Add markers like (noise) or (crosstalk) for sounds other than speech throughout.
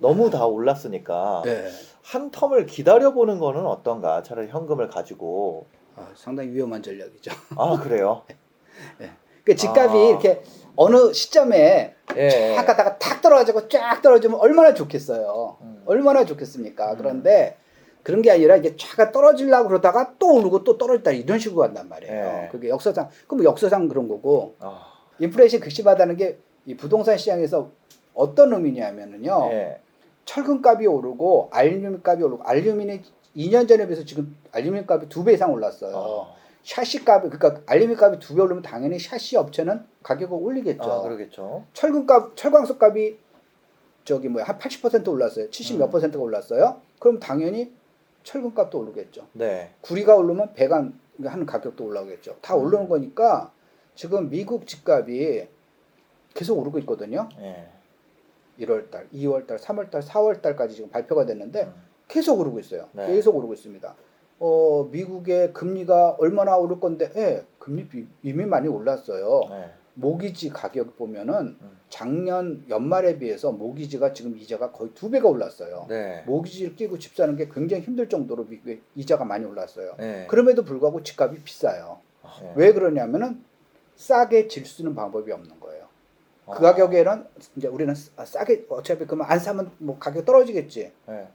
너무 다 올랐으니까 네. 한 텀을 기다려 보는 거는 어떤가? 차라리 현금을 가지고. 아, 상당히 위험한 전략이죠. 아, 그래요? (laughs) 그 집값이 아. 이렇게 어느 시점에 예. 쫙 가다가 탁 떨어지고 쫙 떨어지면 얼마나 좋겠어요. 음. 얼마나 좋겠습니까? 음. 그런데 그런 게 아니라 이제 차가 떨어지려고 그러다가 또 오르고 또 떨어졌다 이런 식으로 간단 말이에요. 예. 그게 역사상 그럼 역사상 그런 거고 아, 인플레이션 극심하다는 게 이 부동산 시장에서 어떤 의미냐면은요. 예. 철근 값이 오르고 알루미늄 값이 오르고 알루미늄이 2년 전에 비해서 지금 알루미늄 값이 두 배 이상 올랐어요. 아, 샤시 값이 그러니까 알루미늄 값이 두 배 오르면 당연히 샤시 업체는 가격을 올리겠죠. 아, 그러겠죠. 철근 값 철광석 값이 저기 뭐야 한 80% 올랐어요. 70몇 음. 퍼센트가 올랐어요. 그럼 당연히 철근 값도 오르겠죠. 네. 구리가 오르면 배관 하는 가격도 올라오겠죠. 다 음. 오르는 거니까 지금 미국 집값이 계속 오르고 있거든요. 예. 1월 달, 2월 달, 3월 달, 4월 달까지 지금 발표가 됐는데 음. 계속 오르고 있어요. 네. 계속 오르고 있습니다. 어, 미국의 금리가 얼마나 오를 건데, 예, 금리 비- 이미 많이 올랐어요. 네. 모기지 가격 보면은 음. 작년 연말에 비해서 모기지가 지금 이자가 거의 두 배가 올랐어요. 네. 모기지를 끼고 집 사는 게 굉장히 힘들 정도로 미국의 이자가 많이 올랐어요. 네. 그럼에도 불구하고 집값이 비싸요. 예. 왜 그러냐면은 싸게 질수 있는 방법이 없는 거예요. 그 아, 가격에는 이제 우리는 싸- 싸게 어차피 그러면 안 사면 뭐 가격 떨어지겠지. 예.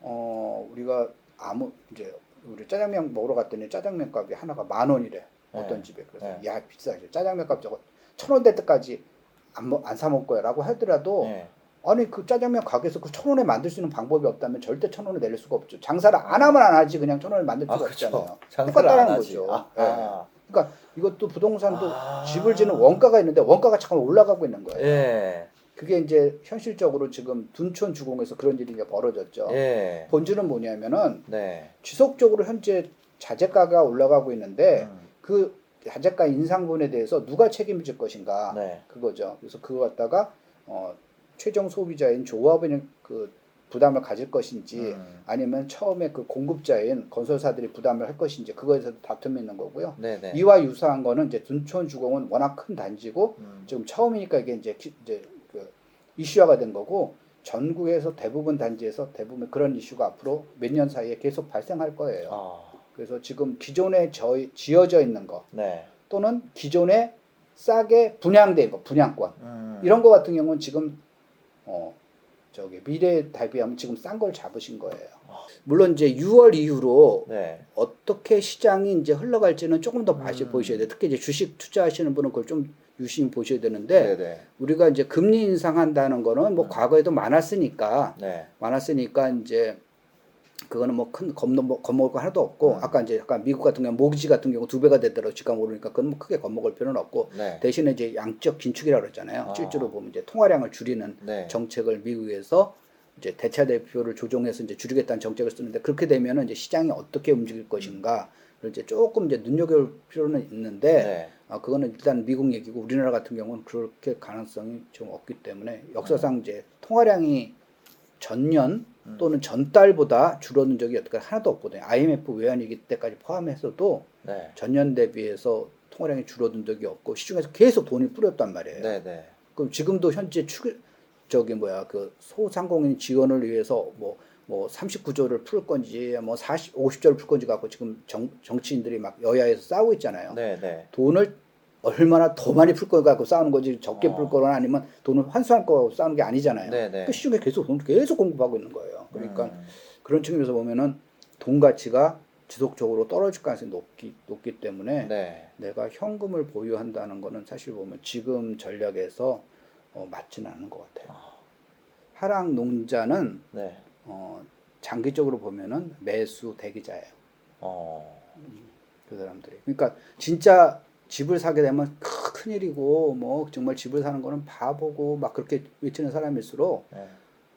어 우리가 아무 이제 우리 짜장면 먹으러 갔더니 짜장면 값이 하나가 만 원이래 어떤 네. 집에 그래서 네. 야 비싸지 짜장면 값 저거 천 원대 때까지 안안사 먹을 거야라고 하더라도 예. 아니 그 짜장면 가게에서 그 천 원에 만들 수 있는 방법이 없다면 절대 천 원을 내릴 수가 없죠 장사를 안 하면 안 하지 그냥 천 원을 만들 수가 아, 그렇죠. 없잖아요 장사를 안 똑같다는 하지. 거죠. 아, 예. 아. 그러니까 이것도 부동산도 아. 집을 지는 원가가 있는데 원가가 잠깐 올라가고 있는 거예요 예. 그게 이제 현실적으로 지금 둔촌 주공에서 그런 일이 이제 벌어졌죠 예. 본질은 뭐냐면은 네. 지속적으로 현재 자재가가 올라가고 있는데 음. 그 자재가 인상분에 대해서 누가 책임을 질 것인가 네. 그거죠. 그래서 그거 갖다가 어, 최종 소비자인 조합은 그 부담을 가질 것인지 음. 아니면 처음에 그 공급자인 건설사들이 부담을 할 것인지 그거에서 다툼이 있는 거고요. 네, 네. 이와 유사한 거는 이제 둔촌 주공은 워낙 큰 단지고 음. 지금 처음이니까 이게 이제, 기- 이제 그 이슈화가 된 거고 전국에서 대부분 단지에서 대부분 그런 이슈가 앞으로 몇 년 사이에 계속 발생할 거예요. 아. 그래서 지금 기존에 저, 지어져 있는 거 네. 또는 기존에 싸게 분양된 거 분양권 음. 이런 거 같은 경우는 지금 어 저기 미래 대비하면 지금 싼 걸 잡으신 거예요. 물론 이제 6월 이후로 네. 어떻게 시장이 이제 흘러갈지는 조금 더 봐시 음. 보셔야 돼. 특히 이제 주식 투자하시는 분은 그걸 좀 유심히 보셔야 되는데 네, 네. 우리가 이제 금리 인상한다는 거는 뭐 음. 과거에도 많았으니까 네. 많았으니까 이제 그거는 뭐 큰 겁먹 뭐 겁먹을 거 하나도 없고 음. 아까 이제 약간 미국 같은 경우 모기지 같은 경우 두 배가 되더라도 집값 오르니까 그건 뭐 크게 겁먹을 필요는 없고 네. 대신에 이제 양적 긴축이라고 그러잖아요. 아. 실제로 보면 이제 통화량을 줄이는 네. 정책을 미국에서 이제 대차 대표를 조정해서 이제 줄이겠다는 정책을 쓰는데 그렇게 되면은 이제 시장이 어떻게 움직일 것인가를 이제 조금 이제 눈여겨볼 필요는 있는데 네. 아 그거는 일단 미국 얘기고 우리나라 같은 경우는 그렇게 가능성이 좀 없기 때문에 역사상 이제 통화량이 전년 음. 또는 전달보다 줄어든 적이 여태까지 하나도 없거든요. IMF 외환위기 때까지 포함해서도 네. 전년 대비해서 통화량이 줄어든 적이 없고 시중에서 계속 돈이 뿌렸단 말이에요. 네, 네. 그럼 지금도 현재 추 저기 뭐야 그 소상공인 지원을 위해서 뭐뭐 39조를 풀 건지 뭐 40, 50조를 풀 건지 갖고 지금 정, 정치인들이 막 여야에서 싸우고 있잖아요. 네, 네. 돈을 얼마나 더 많이 풀 거 갖고 싸우는 거지 적게 어. 풀 거나 아니면 돈을 환수할 거 갖고 싸우는 게 아니잖아요. 네, 네. 그 시중에 계속 돈을 계속 공급하고 있는 거예요. 그러니까 음. 그런 측면에서 보면은 돈 가치가 지속적으로 떨어질 가능성이 높기 높기 때문에 네. 내가 현금을 보유한다는 거는 사실 보면 지금 전략에서 어, 맞지는 않은 것 같아요. 하락 농자는 네. 어, 장기적으로 보면은 매수 대기자예요. 어. 그 사람들이. 그러니까 진짜 집을 사게 되면 큰 일이고 뭐 정말 집을 사는 거는 바보고 막 그렇게 외치는 사람일수록 네.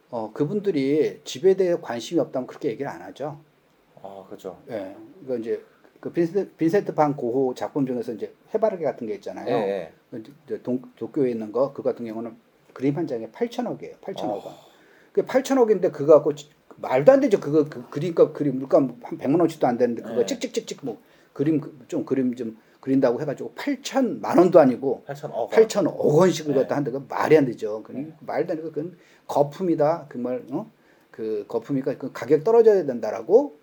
어, 그분들이 집에 대해 관심이 없다면 그렇게 얘기를 안 하죠. 아, 그죠. 예. 이거 이제 그 빈센트, 빈센트 반 고호 작품 중에서 이제 해바라기 같은 게 있잖아요. 예, 예. 그 이제 동, 도쿄에 있는 거, 그 같은 경우는 그림 한 장에 8천억이에요. 8천억 원. 어. 그 8천억인데 그거 갖고 지- 말도 안 되죠. 그거 그 그림값 그림 물값 한 100만 원씩도 안 되는데 그거 네. 찍찍찍찍 뭐 그림 그- 좀 그림 좀 그린다고 해가지고 8천만 원도 아니고 8천억 원. 8천억 원씩을 네. 갖다 한다고 말이 안 되죠. 그 말도 안 되고 그건 거품이다. 그 말, 어? 그 거품이니까 그 가격 떨어져야 된다라고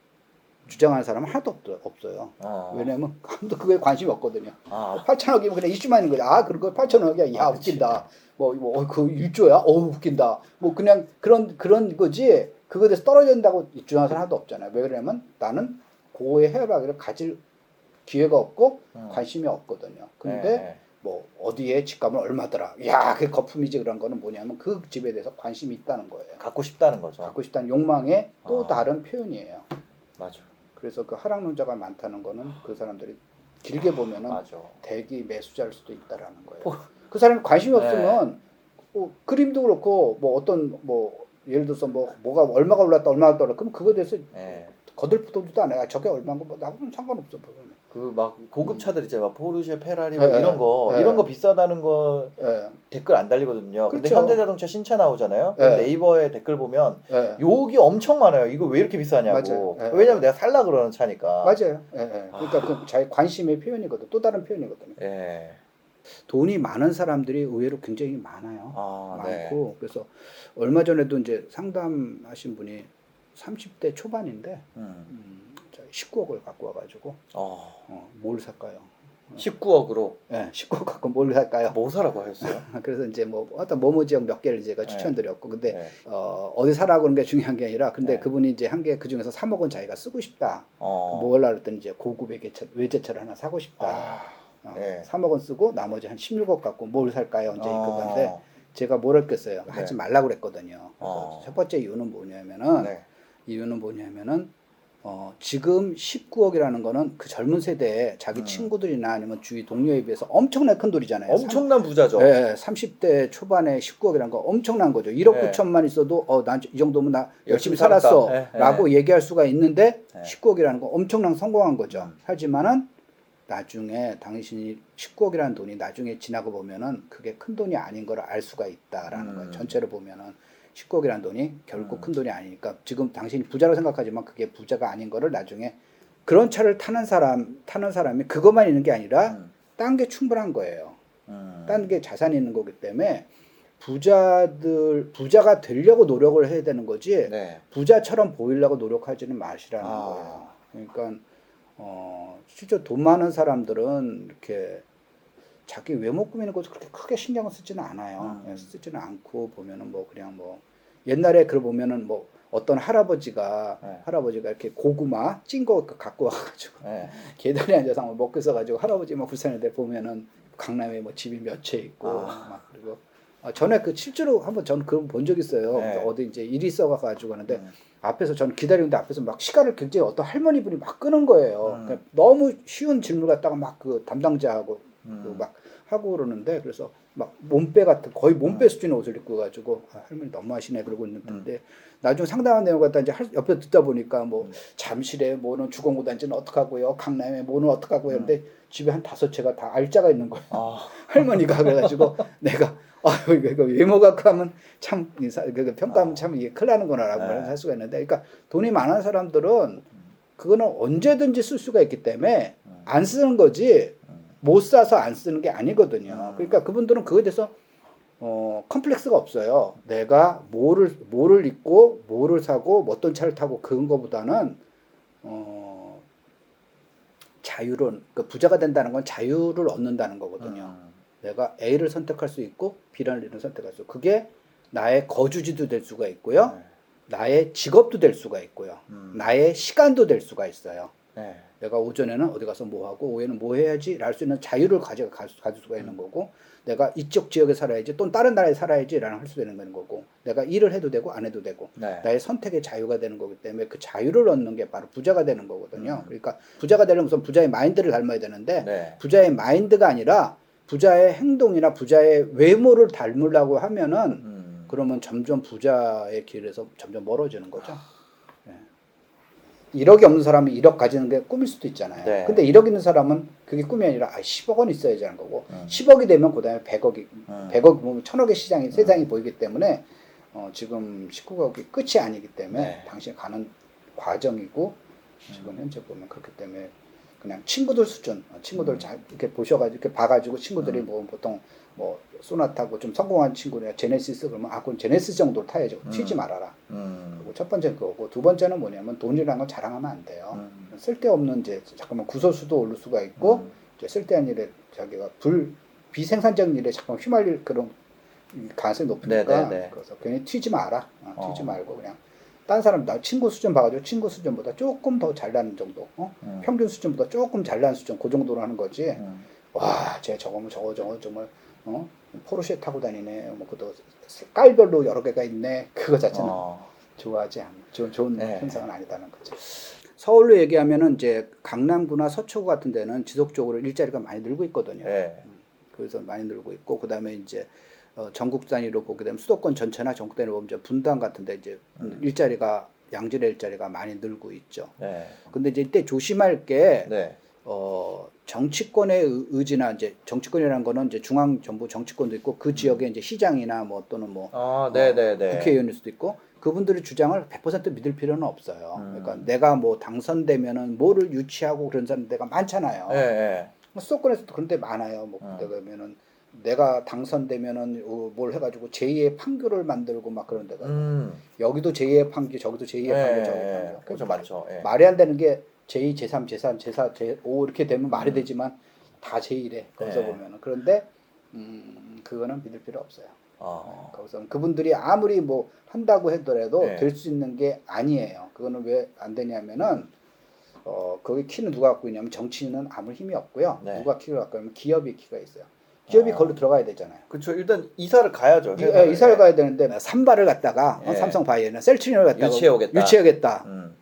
주장하는 사람은 하나도 없, 없어요. 어. 왜냐면 아무도 그거에 관심이 없거든요. 아, 8천억이면 그냥 이슈만 있는 거죠. 아, 그런 거 8천억이야. 야, 아. 웃긴다. 뭐, 뭐, 어, 그 1조야? 어, 웃긴다. 뭐, 그냥 그런, 그런 거지. 그거에 대해서 떨어진다고 주장하는 사람 하나도 없잖아요. 왜 그러냐면 나는 그거에 해박을 가질 기회가 없고 음. 관심이 없거든요. 근데 네. 뭐, 어디에 집값은 얼마더라. 야, 그게 거품이지. 그런 거는 뭐냐면 그 집에 대해서 관심이 있다는 거예요. 갖고 싶다는 거죠. 갖고 싶다는 욕망의 또 아. 다른 표현이에요. 맞아. 그래서 그 하락론자가 많다는 거는 그 사람들이 길게 보면은 맞아. 대기 매수자일 수도 있다라는 거예요. 어. 그 사람이 관심이 네. 없으면 뭐 그림도 그렇고 뭐 어떤 뭐 예를 들어서 뭐 뭐가 얼마가 올랐다 얼마가 떨어 그럼 그거에 대해서 예. 거들떠지도 않아요. 아, 저게 얼마인 거 뭐 나하고는 상관없어. 뭐. 그 막 고급 차들 있잖아요. 막 포르쉐, 페라리 뭐 네, 이런 거 네. 이런 거 비싸다는 거 예, 댓글 안 달리거든요. 근데 그렇죠. 현대자동차 신차 나오잖아요. 네. 네이버에 댓글 보면 예. 욕이 엄청 많아요. 이거 왜 이렇게 비싸냐고. 맞아요. 네. 왜냐면 내가 살라 그러는 차니까. 맞아요. 예, 예. 그러니까 그 자기 관심의 표현이거든. 또 다른 표현이거든요. 예. 돈이 많은 사람들이 의외로 굉장히 많아요. 아, 네. 많고 그래서 얼마 전에도 이제 상담하신 분이 30대 초반인데 음. 음, 19억을 갖고 와가지고 어. 어, 뭘 살까요? 19억으로 예, 19억 갖고 뭘 살까요? 뭐 사라고 하셨어요? (laughs) 그래서 이제 뭐 어떤 모모 지역 몇 개를 제가 네. 추천드렸고 근데 네. 어, 어디 사라고 그런 게 중요한 게 아니라 근데 네. 그분이 이제 한게그 중에서 3억은 자기가 쓰고 싶다. 어. 뭐 하려 그랬더니 이제 고급 외제차, 외제차를 하나 사고 싶다. 아, 어, 네. 3억은 쓰고 나머지 한 16억 갖고 뭘 살까요? 이제 어. 그건데 제가 뭘 했겠어요? 네. 하지 말라고 그랬거든요. 그래서 어. 첫 번째 이유는 뭐냐면은 네. 이유는 뭐냐면은 어, 지금 19억이라는 거는 그 젊은 세대에 자기 음. 친구들이나 아니면 주위 동료에 비해서 엄청나게 큰 돈이잖아요. 엄청난 부자죠. 네, 30대 초반에 19억이라는 거 엄청난 거죠. 1억 네. 9천만 있어도 어, 난 이 정도면 나 열심히 열심히. 살았어. 네, 네. 라고 얘기할 수가 있는데 네. 19억이라는 거 엄청난 성공한 거죠. 음. 하지만은 나중에 당신이 19억이라는 돈이 나중에 지나고 보면은 그게 큰 돈이 아닌 걸 알 수가 있다라는 음. 거예요. 전체로 보면은 19억이라는 돈이 결국 음. 큰 돈이 아니니까 지금 당신이 부자라고 생각하지만 그게 부자가 아닌 거를 나중에 그런 차를 타는 사람 타는 사람이 그것만 있는 게 아니라 음. 딴게 충분한 거예요. 음. 딴게 자산이 있는 거기 때문에 부자들 부자가 되려고 노력을 해야 되는 거지 네. 부자처럼 보이려고 노력하지는 마시라는 아. 거예요. 그러니까 어 실제 돈 많은 사람들은 이렇게 자기 외모 꾸미는 것도 그렇게 크게 신경을 쓰지는 않아요. 음. 예, 쓰지는 않고 보면은 뭐 그냥 뭐 옛날에 그 보면은 뭐 어떤 할아버지가 네. 할아버지가 이렇게 고구마 찐 거 갖고 와가지고 네. (laughs) 계단에 앉아서 막 먹고 있어가지고 할아버지 막 불쌍한데 보면은 강남에 뭐 집이 몇 채 있고 아. 막 그리고 아, 전에 그 실제로 한번 저는 그런 본 적 있어요. 네. 어디 이제 일이 있어가지고 하는데 음. 앞에서 저는 기다리는데 앞에서 막 시간을 굉장히 어떤 할머니 분이 막 끄는 거예요. 음. 그러니까 너무 쉬운 질문 갖다가 막 그 담당자하고 음. 그막 하고 그러는데 그래서 막 몸빼 같은 거의 몸빼 음. 수준의 옷을 입고 가지고 아, 할머니 너무 하시네 그러고 있는데 나중에 상당한 내용 갖다 이제 할- 옆에 듣다 보니까 뭐 음. 잠실에 뭐는 주공고 단지는 어떡하고요 강남에 뭐는 어떡하고요 음. 근데 집에 한 다섯 채가 다 알짜가 있는 거예요 아, (laughs) 할머니가 그래가지고 내가 아 이거, 이거 외모 갖고 하면 참 인사 그 평가하면 아. 참 이게 큰일 나는구나라고 네. 할 수가 있는데 그러니까 돈이 많은 사람들은 그거는 언제든지 쓸 수가 있기 때문에 음. 안 쓰는 거지 음. 못 사서 안 쓰는 게 아니거든요. 음. 그러니까 그분들은 그거에 대해서 어, 컴플렉스가 없어요. 내가 뭐를 뭐를 입고 뭐를 사고 뭐 어떤 차를 타고 그런 거보다는 어, 자유로운 그 부자가 된다는 건 자유를 얻는다는 거거든요. 음. 내가 A를 선택할 수 있고 B를 선택할 수 있고 그게 나의 거주지도 될 수가 있고요. 네. 나의 직업도 될 수가 있고요. 음. 나의 시간도 될 수가 있어요. 네. 내가 오전에는 어디 가서 뭐 하고 오후에는 뭐 해야지 랄 수 있는 자유를 가져 가, 가질 수가 있는 거고 내가 이쪽 지역에 살아야지 또는 다른 나라에 살아야지라는 할수 있는 거고 내가 일을 해도 되고 안 해도 되고 네. 나의 선택의 자유가 되는 거기 때문에 그 자유를 얻는 게 바로 부자가 되는 거거든요. 음. 그러니까 부자가 되려면 우선 부자의 마인드를 닮아야 되는데 네. 부자의 마인드가 아니라 부자의 행동이나 부자의 외모를 닮으려고 하면은 음. 그러면 점점 부자의 길에서 점점 멀어지는 거죠. 예. 1억이 없는 사람이 1억 가지는 게 꿈일 수도 있잖아요. 네. 근데 1억 있는 사람은 그게 꿈이 아니라 아, 10억 원 있어야지 하는 거고 음. 10억이 되면 그 다음에 100억이 음. 100억 보면 1000억의 시장이 세상이 보이기 때문에 어, 지금 19억이 끝이 아니기 때문에 네. 당신이 가는 과정이고 지금 현재 보면 그렇기 때문에 그냥 친구들 수준, 어, 친구들 음. 잘 이렇게 보셔가지고 이렇게 봐가지고 친구들이 음. 뭐 보통 뭐 소나타고 좀 성공한 친구냐 제네시스 그러면 아 그럼 제네시스 정도 타야죠. 음. 튀지 말아라. 음. 그리고 첫 번째 그거고 두 번째는 뭐냐면 돈이라는 건 자랑하면 안 돼요. 음. 쓸데없는 이제 잠깐만 구설수도 오를 수가 있고 음. 이제 쓸데없는 일에 자기가 불 비생산적 일에 잠깐 휘말릴 그런 가능성이 높으니까 네네네. 그래서 괜히 튀지 마라 어, 튀지 어. 말고 그냥 딴 사람 나 친구 수준 봐가지고 친구 수준보다 조금 더 잘나는 정도 어? 음. 평균 수준보다 조금 잘나는 수준 그 정도로 하는 거지 음. 와쟤 저거면 저거 저거 정말 어 포르쉐 타고 다니네 뭐 그것도 깔별로 여러 개가 있네 그거 자체는 어. 좋아하지 않는 좋은, 좋은 네. 현상은 아니다는 거죠. 서울로 얘기하면은 이제 강남구나 서초구 같은 데는 지속적으로 일자리가 많이 늘고 있거든요. 예. 그래서 많이 늘고 있고 그다음에 이제 어, 전국 단위로 보게 되면 수도권 전체나 전국 단위로 보면 이제 분당 같은 데 이제 음. 일자리가 양질의 일자리가 많이 늘고 있죠. 네. 근데 이제 이때 조심할 게 네. 어, 정치권의 의- 의지나 이제 정치권이라는 거는 이제 중앙 정부 정치권도 있고 그 지역에 이제 시장이나 뭐 또는 뭐 아, 네, 네, 네. 국회의원일 수도 있고 그분들의 주장을 100% 믿을 필요는 없어요. 음. 그러니까 내가 뭐 당선되면은 뭐를 유치하고 그런 사람 데가 많잖아요. 예, 예. 수도권에서도 그런 데 많아요. 뭐 음. 내가 그러면은 내가 당선되면은 어, 뭘 해가지고 제2의 판교를 만들고 막 그런 데가 음. 여기도 제2의 판교, 저기도 제2의 판교, 예, 저기 예. 판교. 그렇죠, 많죠. 예. 말이 안 되는 게 제2, 제3, 제4, 제4, 제5 이렇게 되면 말이 음. 되지만 다 제1에 거기서 네. 보면은 그런데 음, 그거는 믿을 필요 없어요. 어. 거기서 그분들이 아무리 뭐 한다고 하더라도 네. 될수 있는 게 아니에요. 그거는 왜 안 되냐면은 어 거기 키는 누가 갖고 있냐면 정치인은 아무 힘이 없고요. 네. 누가 키를 갖고 있냐면 기업이 키가 있어요. 기업이 어. 걸로 들어가야 되잖아요. 그렇죠. 일단 이사를 가야죠. 이, 예, 이사를 가야 되는데 삼바를 갖다가 어, 예. 삼성 바이오나 셀트리온을 갖다가 유치해오겠다. 유치하겠다. 음.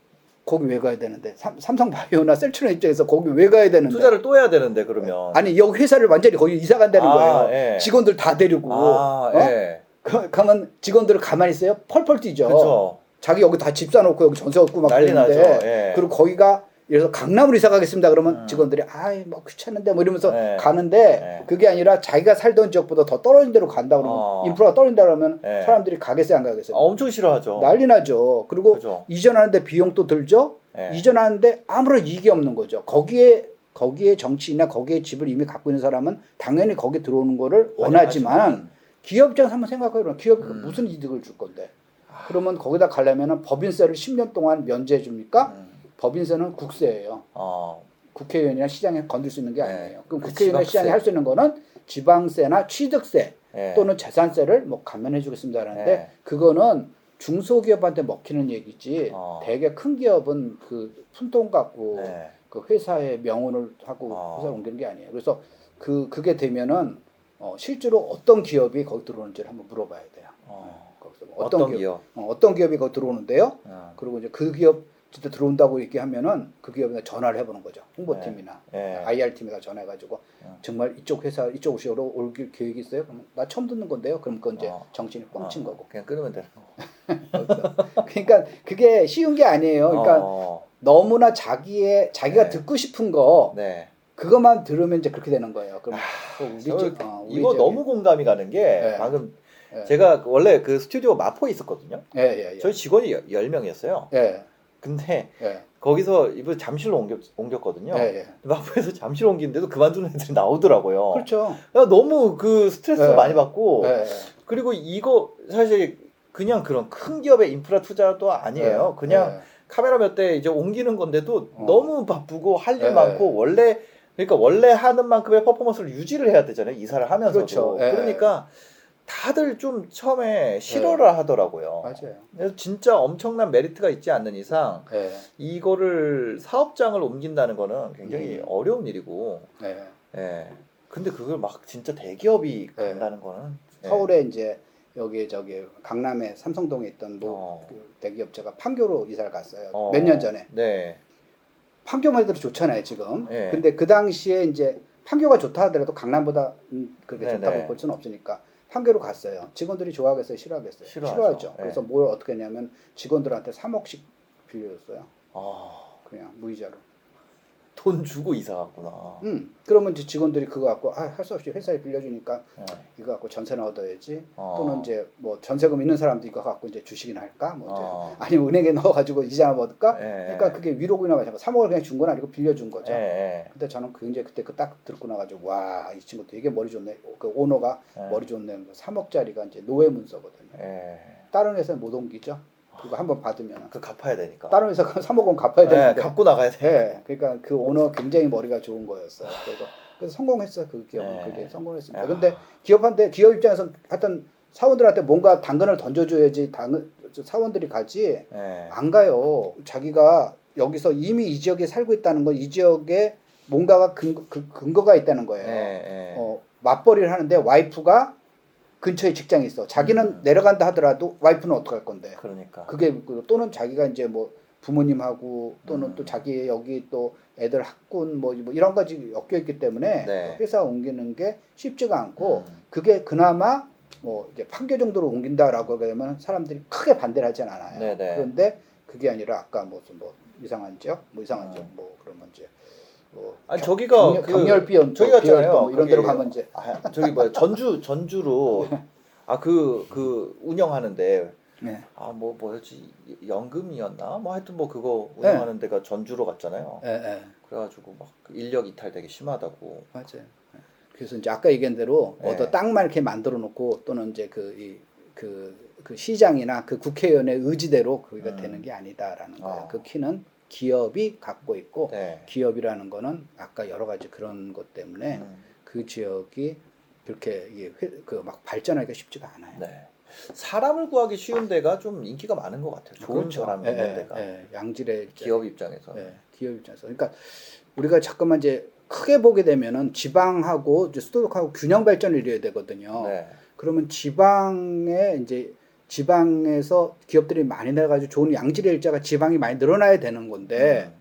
거기 왜 가야 되는데 삼, 삼성 바이오나 셀트리온 입장에서 거기 왜 가야 되는데 투자를 또 해야 되는데 그러면. 아니 여기 회사를 완전히 거기 이사 간다는 아, 거예요. 예. 직원들 다 데리고 아, 어? 예. 그, 그러면 직원들을 가만히 있어요? 펄펄 뛰죠. 그렇죠. 자기 여기 다 집 사놓고 여기 전세 얻고 막 난리 그러는데 나죠. 예. 그리고 거기가 들어서 강남으로 이사 가겠습니다 그러면 음. 직원들이 아이 뭐 귀찮은데 뭐 이러면서 예. 가는데 예. 그게 아니라 자기가 살던 지역보다 더 떨어진 데로 간다 그러면 어. 인프라가 떨어진다 그러면 예. 사람들이 가겠어요 안 가겠어요 아, 엄청 싫어하죠. 난리 나죠 그리고 그죠. 이전하는데 비용도 들죠 예. 이전하는데 아무런 이익이 없는 거죠 거기에 거기에 정치인이나 거기에 집을 이미 갖고 있는 사람은 당연히 거기 들어오는 거를 원하지만 기업 입장에서 한번 생각해 보면 기업이 음. 무슨 이득을 줄 건데 그러면 거기다 가려면 법인세를 10년 동안 면제해 줍니까? 음. 법인세는 국세예요. 어. 국회의원이나 시장에 건들 수 있는 게 네. 아니에요. 그럼 그 국회의원이나. 시장이 할 수 있는 거는 지방세나 취득세 예. 또는 재산세를 뭐 감면해 주겠습니다 하는데 네. 그거는 중소기업한테 먹히는 얘기지 어. 되게 큰 기업은 그 푼돈 갖고 네. 그 회사의 명운을 하고 어. 회사를 옮기는 게 아니에요. 그래서 그 그게 되면은 어, 실제로 어떤 기업이 거기 들어오는지를 한번 물어봐야 돼요. 어. 거기서 뭐 어떤, 어떤, 기업, 기업? 어, 어떤 기업이 거기 들어오는데요. 어. 그리고 이제 그 기업 진짜 들어온다고 얘기하면은 그 기업에 전화를 해보는 거죠. 홍보팀이나 예. IR 팀에다 전화해가지고 어. 정말 이쪽 회사 이쪽 오시로 올 기- 계획이 있어요? 그럼 나 처음 듣는 건데요. 그럼 그건 이제 어. 정신이 뻥친 어. 거고. 그냥 끊으면 되는 거. (laughs) 그러니까 그게 쉬운 게 아니에요. 그러니까 어. 너무나 자기의 자기가 네. 듣고 싶은 거 네. 그것만 들으면 이제 그렇게 되는 거예요. 그럼 또 우리 저, 집 어, 우리 이거 저기- 너무 공감이 가는 게 네. 방금 예. 제가 원래 그 스튜디오 마포에 있었거든요. 예, 예, 예. 저희 직원이 10명이었어요. 예, 근데 예, 거기서 이번 잠실로 옮겼, 옮겼거든요. 예, 예. 마포에서 잠실 옮기는데도 그만두는 애들이 나오더라고요. 그렇죠. 야, 너무 그 스트레스 네. 많이 받고 예, 예. 그리고 이거 사실 그냥 그런 큰 기업의 인프라 투자도 아니에요. 예, 그냥 예. 카메라 몇 대 이제 옮기는 건데도 어. 너무 바쁘고 할일 네. 많고 원래 그러니까 원래 하는 만큼의 퍼포먼스를 유지를 해야 되잖아요. 이사를 하면서도. 그렇죠. 예. 그러니까 다들 좀 처음에 싫어를 하더라고요. 맞아요. 그래서 진짜 엄청난 메리트가 있지 않는 이상 예, 이거를 사업장을 옮긴다는 거는 굉장히 음. 어려운 일이고. 예. 예. 근데 그걸 막 진짜 대기업이 네. 간다는 거는 예. 서울에 이제 여기 저기 강남에 삼성동에 있던 뭐 어. 그 대기업체가 판교로 이사를 갔어요. 어. 몇 년 전에. 네. 판교만 해도 좋잖아요, 지금. 예. 근데 그 당시에 이제 판교가 좋다 하더라도 강남보다 음, 그렇게 네네. 좋다고 볼 수는 없으니까 판교로 갔어요. 직원들이 좋아하겠어요, 싫어하겠어요? 싫어하죠. 싫어하죠. 예. 그래서 뭘 어떻게 했냐면 직원들한테 3억씩 빌려줬어요. 아. 그냥 무이자로. 돈 주고 이사 갔구나. 음, 그러면 이제 직원들이 그거 갖고 아, 할 수 없이 회사에 빌려주니까 예. 이거 갖고 전세나 얻어야지. 어. 또는 이제 뭐 전세금 있는 사람도 이거 갖고 이제 주식이나 할까? 뭐 어. 아니면 은행에 넣어가지고 이자 얻을까? 예. 그러니까 그게 위로금이나 마찬가지. 3억을 그냥 준 건 아니고 빌려준 거죠. 예, 예. 근데 저는 굉장히 그때 그 딱 듣고 나가지고 와 이 친구 되게 머리 좋네. 그 오너가 예. 머리 좋네. 3억짜리가 이제 노예 문서거든요. 예. 다른 회사에 못 옮기죠. 그거 한번 받으면 그 갚아야 되니까. 다른 회사 3억 원 갚아야 예, 되는데. 갚고 나가야 돼. 네, 그러니까 그 오너 굉장히 머리가 좋은 거였어요. 그래서, 그래서 성공했어요. 그 기업은 네. 그게 성공했습니다. 야. 근데 기업한테 기업 입장에서 하여튼 사원들한테 뭔가 당근을 던져줘야지 당근 사원들이 가지 예. 안 가요. 자기가 여기서 이미 이 지역에 살고 있다는 건 이 지역에 뭔가가 근거, 그, 근거가 있다는 거예요. 예, 예. 어, 맞벌이를 하는데 와이프가 근처에 직장이 있어. 자기는 음. 내려간다 하더라도 와이프는 어떡할 건데. 그러니까. 그게 그- 또는 자기가 이제 뭐 부모님하고 또는 음. 또 자기 여기 또 애들 학군 뭐, 뭐 이런 가지 엮여 있기 때문에 네. 회사 옮기는 게 쉽지가 않고 음. 그게 그나마 뭐 이제 판교 정도로 옮긴다라고 하면 사람들이 크게 반대를 하진 않아요. 네네. 그런데 그게 아니라 아까 무슨 뭐 이상한 지역, 뭐 이상한 음. 지역, 뭐 그러면 이제 뭐 아니 경- 저기가 그 경렬 비연 저기가 있잖아요. 뭐 이런 데로 가면 이제 아, 저기 뭐야 전주 전주로 아 그 그 운영하는데 네. 아 뭐 뭐였지 연금이었나 뭐 하여튼 뭐 그거 네. 운영하는 데가 전주로 갔잖아요. 예, 예. 그래가지고 막그 인력 이탈 되게 심하다고. 맞아요. 예. 그래서 이제 아까 얘기한 대로 네. 어떤 땅만 이렇게 만들어 놓고 또는 이제 그, 이, 그, 그 시장이나 그 국회의원의 의지대로 그게 음. 되는 게 아니다라는 거예요. 아. 그 키는 기업이 갖고 있고 네. 기업이라는 거는 아까 여러 가지 그런 것 때문에 음, 그 지역이 그렇게 그 막 발전하기가 쉽지가 않아요. 네. 사람을 구하기 쉬운 데가 좀 인기가 많은 것 같아요. 좋은 사람 예, 있는 예, 데가 예. 양질의 기업 입장에서. 예, 기업 입장에서. 그러니까 우리가 자꾸만 이제 크게 보게 되면은 지방하고 이제 수도권하고 균형 발전을 이뤄야 되거든요. 네. 그러면 지방에 이제 지방에서 기업들이 많이 나가지고 좋은 양질의 일자가 지방이 많이 늘어나야 되는 건데 음,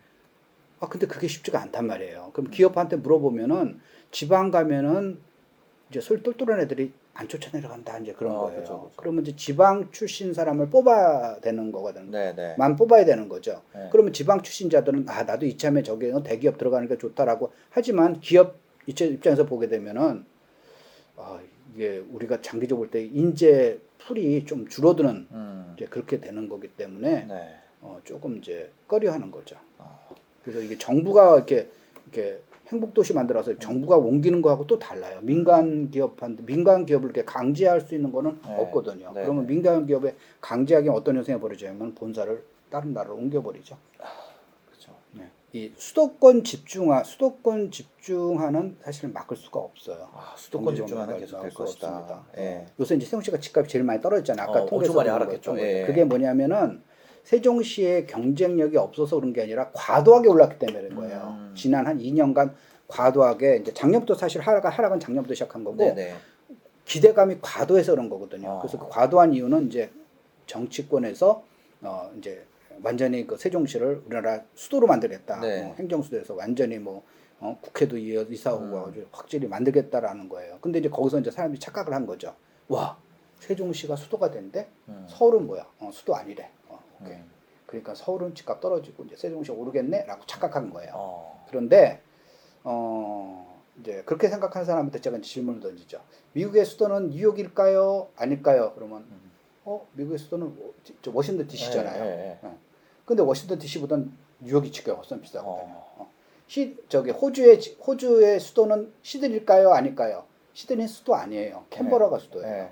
아 근데 그게 쉽지가 않단 말이에요. 그럼 기업한테 물어보면은 지방 가면은 이제 솔 똘똘한 애들이 안 쫓아 내려간다 이제 그런 아, 거예요. 그죠, 그죠. 그러면 이제 지방 출신 사람을 뽑아야 되는 거거든요. 네, 네. 만 뽑아야 되는 거죠. 네. 그러면 지방 출신자들은 아 나도 이참에 저기 대기업 들어가니까 좋다라고 하지만 기업 입장에서 보게 되면은 아 이게 우리가 장기적으로 볼 때 인재 풀이 좀 줄어드는 음, 이제 그렇게 되는 거기 때문에 네. 어, 조금 이제 꺼려하는 거죠. 아, 그래서 이게 정부가 이렇게 이렇게 행복도시 만들어서 정부가 옮기는 거하고 또 달라요. 민간 기업한테 민간 기업을 이렇게 강제할 수 있는 거는 네. 없거든요. 네, 그러면 네. 민간 기업에 강제하기 어떤 현상이 벌어지냐면 본사를 다른 나라로 옮겨버리죠. 네. 이 수도권 집중화, 수도권 집중화는 사실 막을 수가 없어요. 아, 수도권 집중화는 계속 될 것이다. 없습니다. 예. 요새 이제 세종시가 집값이 제일 많이 떨어졌잖아요. 아까 어, 통계에서 많이 거예요. 예. 그게 뭐냐면은 세종시의 경쟁력이 없어서 그런 게 아니라 과도하게 올랐기 때문에 그런 거예요. 음. 지난 한 2년간 과도하게 이제 작년부터 사실 하락 하락은 작년부터 시작한 거고 네네. 기대감이 과도해서 그런 거거든요. 어. 그래서 그 과도한 이유는 이제 정치권에서 어 이제 완전히 그 세종시를 우리나라 수도로 만들겠다. 네. 뭐 행정수도에서 완전히 뭐 어, 국회도 이사 오고 음. 확실히 만들겠다라는 거예요. 근데 이제 거기서 이제 사람들이 착각을 한 거죠. 와 세종시가 수도가 된대. 음. 서울은 뭐야? 어, 수도 아니래. 어, 오케이. 음. 그러니까 서울은 집값 떨어지고 이제 세종시가 오르겠네라고 착각한 거예요. 어. 그런데 어 이제 그렇게 생각하는 사람한테 제가 이제 질문을 던지죠. 미국의 수도는 뉴욕일까요? 아닐까요? 그러면 음. 어 미국의 수도는 저 워싱턴 DC잖아요. 예, 예, 예. 근데 워싱턴 DC보다는 뉴욕이 집값이 훨씬 비싸거든요. 어. 어. 시 저기 호주의 지- 호주의 수도는 시드니일까요? 아닐까요? 시드니 수도 아니에요. 캔버라가 수도예요. 예.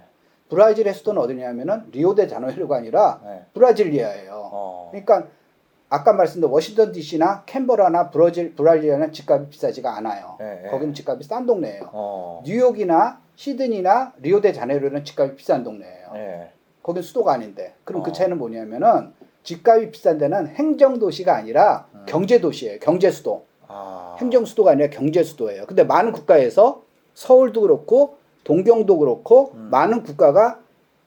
브라질의 수도는 어디냐면은 리오데자네이루가 아니라 예. 브라질리아예요. 어. 그러니까 아까 말씀드린 워싱턴 DC나 캔버라나 브라질 브라질리아는 집값이 비싸지가 않아요. 예, 예. 거기는 집값이 싼 동네예요. 어. 뉴욕이나 시드니나 리오데 자네이루는 집값이 비싼 동네예요. 예. 거긴 수도가 아닌데. 그럼 어. 그 차이는 뭐냐면은 집값이 비싼 데는 행정 도시가 아니라 음. 경제 도시예요. 경제 수도. 아. 행정 수도가 아니라 경제 수도예요. 근데 많은 국가에서 서울도 그렇고 동경도 그렇고 음. 많은 국가가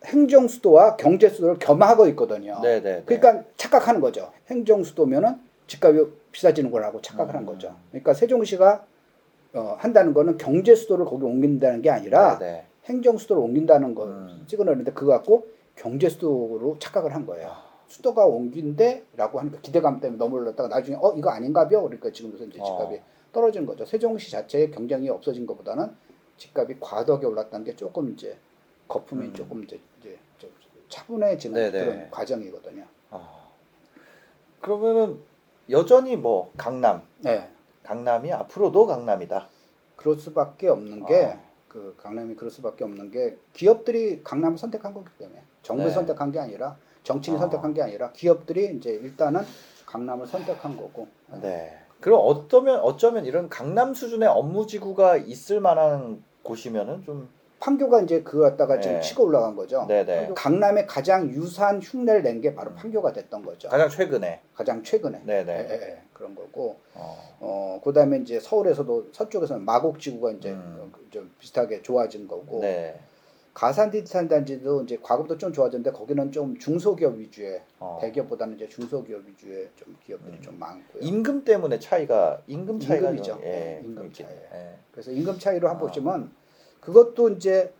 행정 수도와 경제 수도를 겸하고 있거든요. 네네. 그러니까 착각하는 거죠. 행정 수도면은 집값이 비싸지는 거라고 착각을 한 음. 거죠. 그러니까 세종시가 어, 한다는 거는 경제 수도를 거기 옮긴다는 게 아니라 네. 행정 수도를 옮긴다는 거 음. 찍어내는데 그거 갖고 경제 수도로 착각을 한 거예요. 수도가 옮긴데라고 하니까 기대감 때문에 너무 올랐다가 나중에 어 이거 아닌가벼 그러니까 지금부터 이제 집값이 어. 떨어지는 거죠. 세종시 자체의 경쟁이 없어진 것보다는 집값이 과도하게 올랐다는 게 조금 이제 거품이 음. 조금 이제, 이제 좀 차분해지는 네네. 그런 과정이거든요. 아. 그러면은 여전히 뭐 강남, 네. 강남이 앞으로도 강남이다. 그럴 수밖에 없는 게 아. 그 강남이 그럴 수밖에 없는 게 기업들이 강남을 선택한 거기 때문에 정부에 네. 선택한 게 아니라 정치인이 아. 선택한 게 아니라 기업들이 이제 일단은 강남을 선택한 거고 네. 그럼 어쩌면 어쩌면 이런 강남 수준의 업무 지구가 있을 만한 곳이면은 좀 판교가 이제 그거 갖다가 지금 네. 치고 올라간 거죠. 네네. 판교- 강남에 가장 유사한 흉내를 낸 게 바로 판교가 됐던 거죠. 가장 최근에. 가장 최근에 네네. 예, 예, 예. 그런 거고 어. 어 그다음에 이제 서울에서도 서쪽에서는 마곡지구가 이제 음. 어, 좀 비슷하게 좋아진 거고 네. 가산 디지털 단지도 이제 과거부터 좀 좋아졌는데 거기는 좀 중소기업 위주의 어. 대기업보다는 이제 중소기업 위주의 좀 기업들이 음. 좀 많고요. 임금 때문에 차이가 임금 차이가 임금이죠. 좀, 예, 네, 임금 차이. 예. 그래서 임금 차이로 한번 아. 보시면 그것도 이제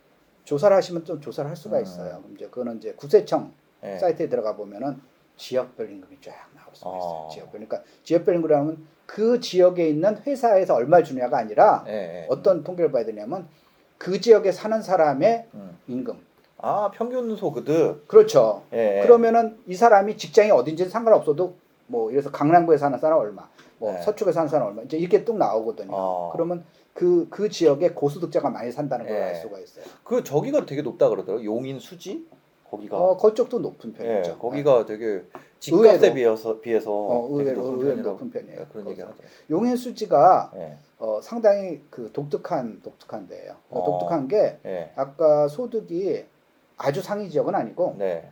조사를 하시면 좀 조사를 할 수가 음. 있어요. 그럼 이제 그거는 이제 구세청 예. 사이트에 들어가 보면은 지역별 임금이 쫙 나올 수가 있어요. 어. 지역별. 그러니까 지역별 임금이라면 그 지역에 있는 회사에서 얼마 주냐가 아니라 예, 예. 어떤 통계를 봐야 되냐면 그 지역에 사는 사람의 음. 임금. 아 평균 소득. 그렇죠. 예. 예. 그러면은 이 사람이 직장이 어딘지 상관없어도 뭐 이래서 강남구에 사는 사람 얼마, 뭐 네. 서쪽에 사는 사람 얼마 이제 이렇게 뚝 나오거든요. 어. 그러면 그 그 지역에 고소득자가 많이 산다는 걸 예. 알 수가 있어요. 그 저기가 되게 높다 그러더라고. 용인 수지 거기가. 어, 그쪽도 높은 예, 편이죠. 거기가 되게 집값에 의외로. 비해서 비해서 어, 되게 의외로 높은 의외로 편이라고 높은 편이에요. 예, 그런 얘기. 하죠. 용인 수지가 예. 어, 상당히 그 독특한 독특한 데예요. 어, 어. 독특한 게 예. 아까 소득이 아주 상위 지역은 아니고 네.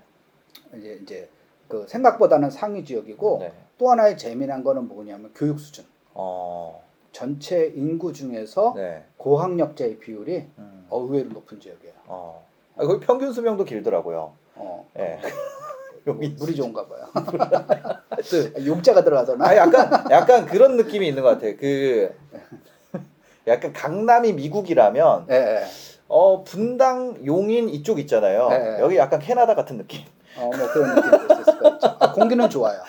이제 이제 그 생각보다는 상위 지역이고 네. 또 하나의 재미난 거는 뭐냐면 교육 수준. 어. 전체 인구 중에서 네. 고학력자의 비율이 음. 어, 의외로 높은 지역이에요. 어. 아, 거기 평균 수명도 길더라고요. 어, 예. (laughs) 용인 물이 좋은가 봐요. 하여튼 (laughs) 용자가 들어가더나. 아 약간 약간 그런 느낌이 있는 것 같아. 그 약간 강남이 미국이라면 예, 예. 어 분당 용인 이쪽 있잖아요. 네. 여기 약간 캐나다 같은 느낌. 어, 뭐 그런 느낌이 있을 수가 있죠. 아, 공기는 좋아요.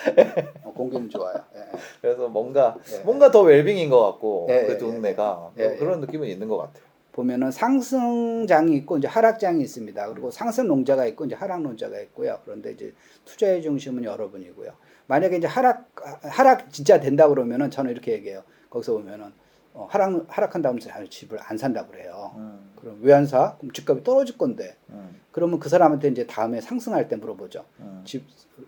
어, 공기는 좋아요. 예, 예. 그래서 뭔가 예. 뭔가 더 웰빙인 것 같고 예, 그 예, 동네가 예, 뭐 예. 그런 느낌은 있는 것 같아요. 보면은 상승장이 있고 이제 하락장이 있습니다. 그리고 상승 농자가 있고 이제 하락 농자가 있고요. 그런데 이제 투자의 중심은 여러분이고요. 만약에 이제 하락 하락 진짜 된다 그러면은 저는 이렇게 얘기해요. 거기서 보면은 어, 하락 하락한 다음에 잘 집을 안 산다 그래요. 음, 그럼 왜 안 사? 그럼 집값이 떨어질 건데. 음, 그러면 그 사람한테 이제 다음에 상승할 때 물어보죠. 음. 집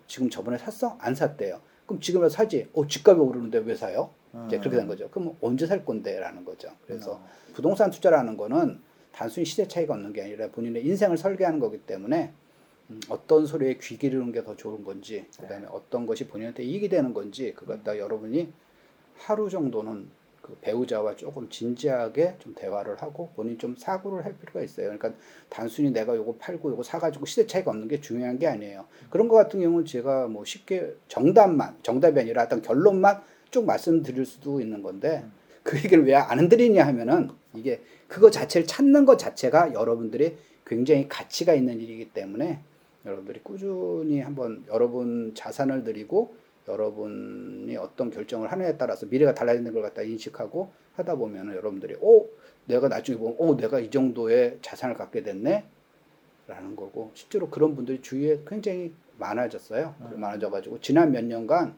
지금 저번에 샀어? 안 샀대요. 그럼 지금이라도 사지. 어 집값이 오르는데 왜 사요? 이제 음. 그렇게 된 거죠. 그럼 언제 살 건데라는 거죠. 그래서 음. 부동산 투자라는 거는 단순히 시대 차이가 없는 게 아니라 본인의 인생을 설계하는 거기 때문에 음, 어떤 소리에 귀 기르는 게 더 좋은 건지 그다음에 어떤 것이 본인한테 이익이 되는 건지 그것 다 여러분이 하루 정도는 그 배우자와 조금 진지하게 좀 대화를 하고 본인 좀 사고를 할 필요가 있어요. 그러니까 단순히 내가 요거 팔고 요거 사가지고 시대 차이가 없는 게 중요한 게 아니에요. 그런 거 같은 경우는 제가 뭐 쉽게 정답만 정답이 아니라 어떤 결론만 쭉 말씀드릴 수도 있는 건데 그 얘기를 왜안 드리냐 하면은 이게 그거 자체를 찾는 것 자체가 여러분들이 굉장히 가치가 있는 일이기 때문에 여러분들이 꾸준히 한번 여러분 자산을 들이고 여러분이 어떤 결정을 하느냐에 따라서 미래가 달라지는 걸 갖다 인식하고 하다 보면은 여러분들이 오 내가 나중에 보면 오 내가 이 정도의 자산을 갖게 됐네 라는 거고 실제로 그런 분들이 주위에 굉장히 많아졌어요. 많아져가지고 지난 몇 년간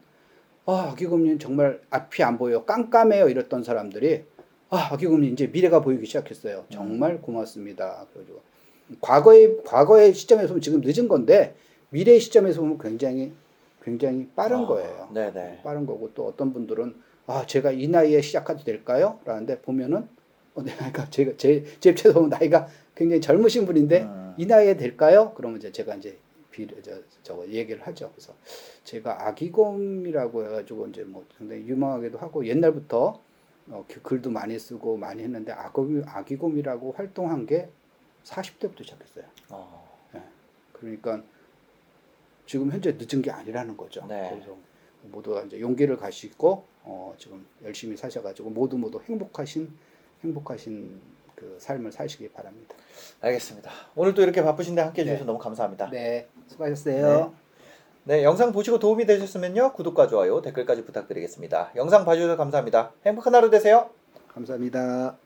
아, 아기금리는 정말 앞이 안 보여. 깜깜해요. 이랬던 사람들이 아, 아기금리 이제 미래가 보이기 시작했어요. 정말 고맙습니다. 그래가지고 과거의 과거의 시점에서 보면 지금 늦은 건데 미래의 시점에서 보면 굉장히 굉장히 빠른 아, 거예요. 네네. 빠른 거고 또 어떤 분들은 아, 제가 이 나이에 시작해도 될까요? 라는데 보면은 어, 내가 그러니까 제가 제, 제 입장에서 보면 나이가 굉장히 젊으신 분인데 음. 이 나이에 될까요? 그러면 이제 제가 이제 비, 저, 저거 얘기를 하죠. 그래서 제가 아기곰이라고 해가지고 이제 뭐 상당히 유명하기도 하고 옛날부터 어, 그 글도 많이 쓰고 많이 했는데 아기곰, 아기곰이라고 활동한 게 40대부터 시작했어요. 어, 그러니까 지금 현재 늦은 게 아니라는 거죠. 네. 그래서 모두가 이제 용기를 가지고 어, 지금 열심히 사셔가지고 모두 모두 행복하신 행복하신 그 삶을 사시기 바랍니다. 알겠습니다. 오늘 또 이렇게 바쁘신데 함께 해주셔서 네. 너무 감사합니다. 네, 수고하셨어요. 네, 영상 보시고 도움이 되셨으면요. 구독과 좋아요, 댓글까지 부탁드리겠습니다. 영상 봐주셔서 감사합니다. 행복한 하루 되세요. 감사합니다.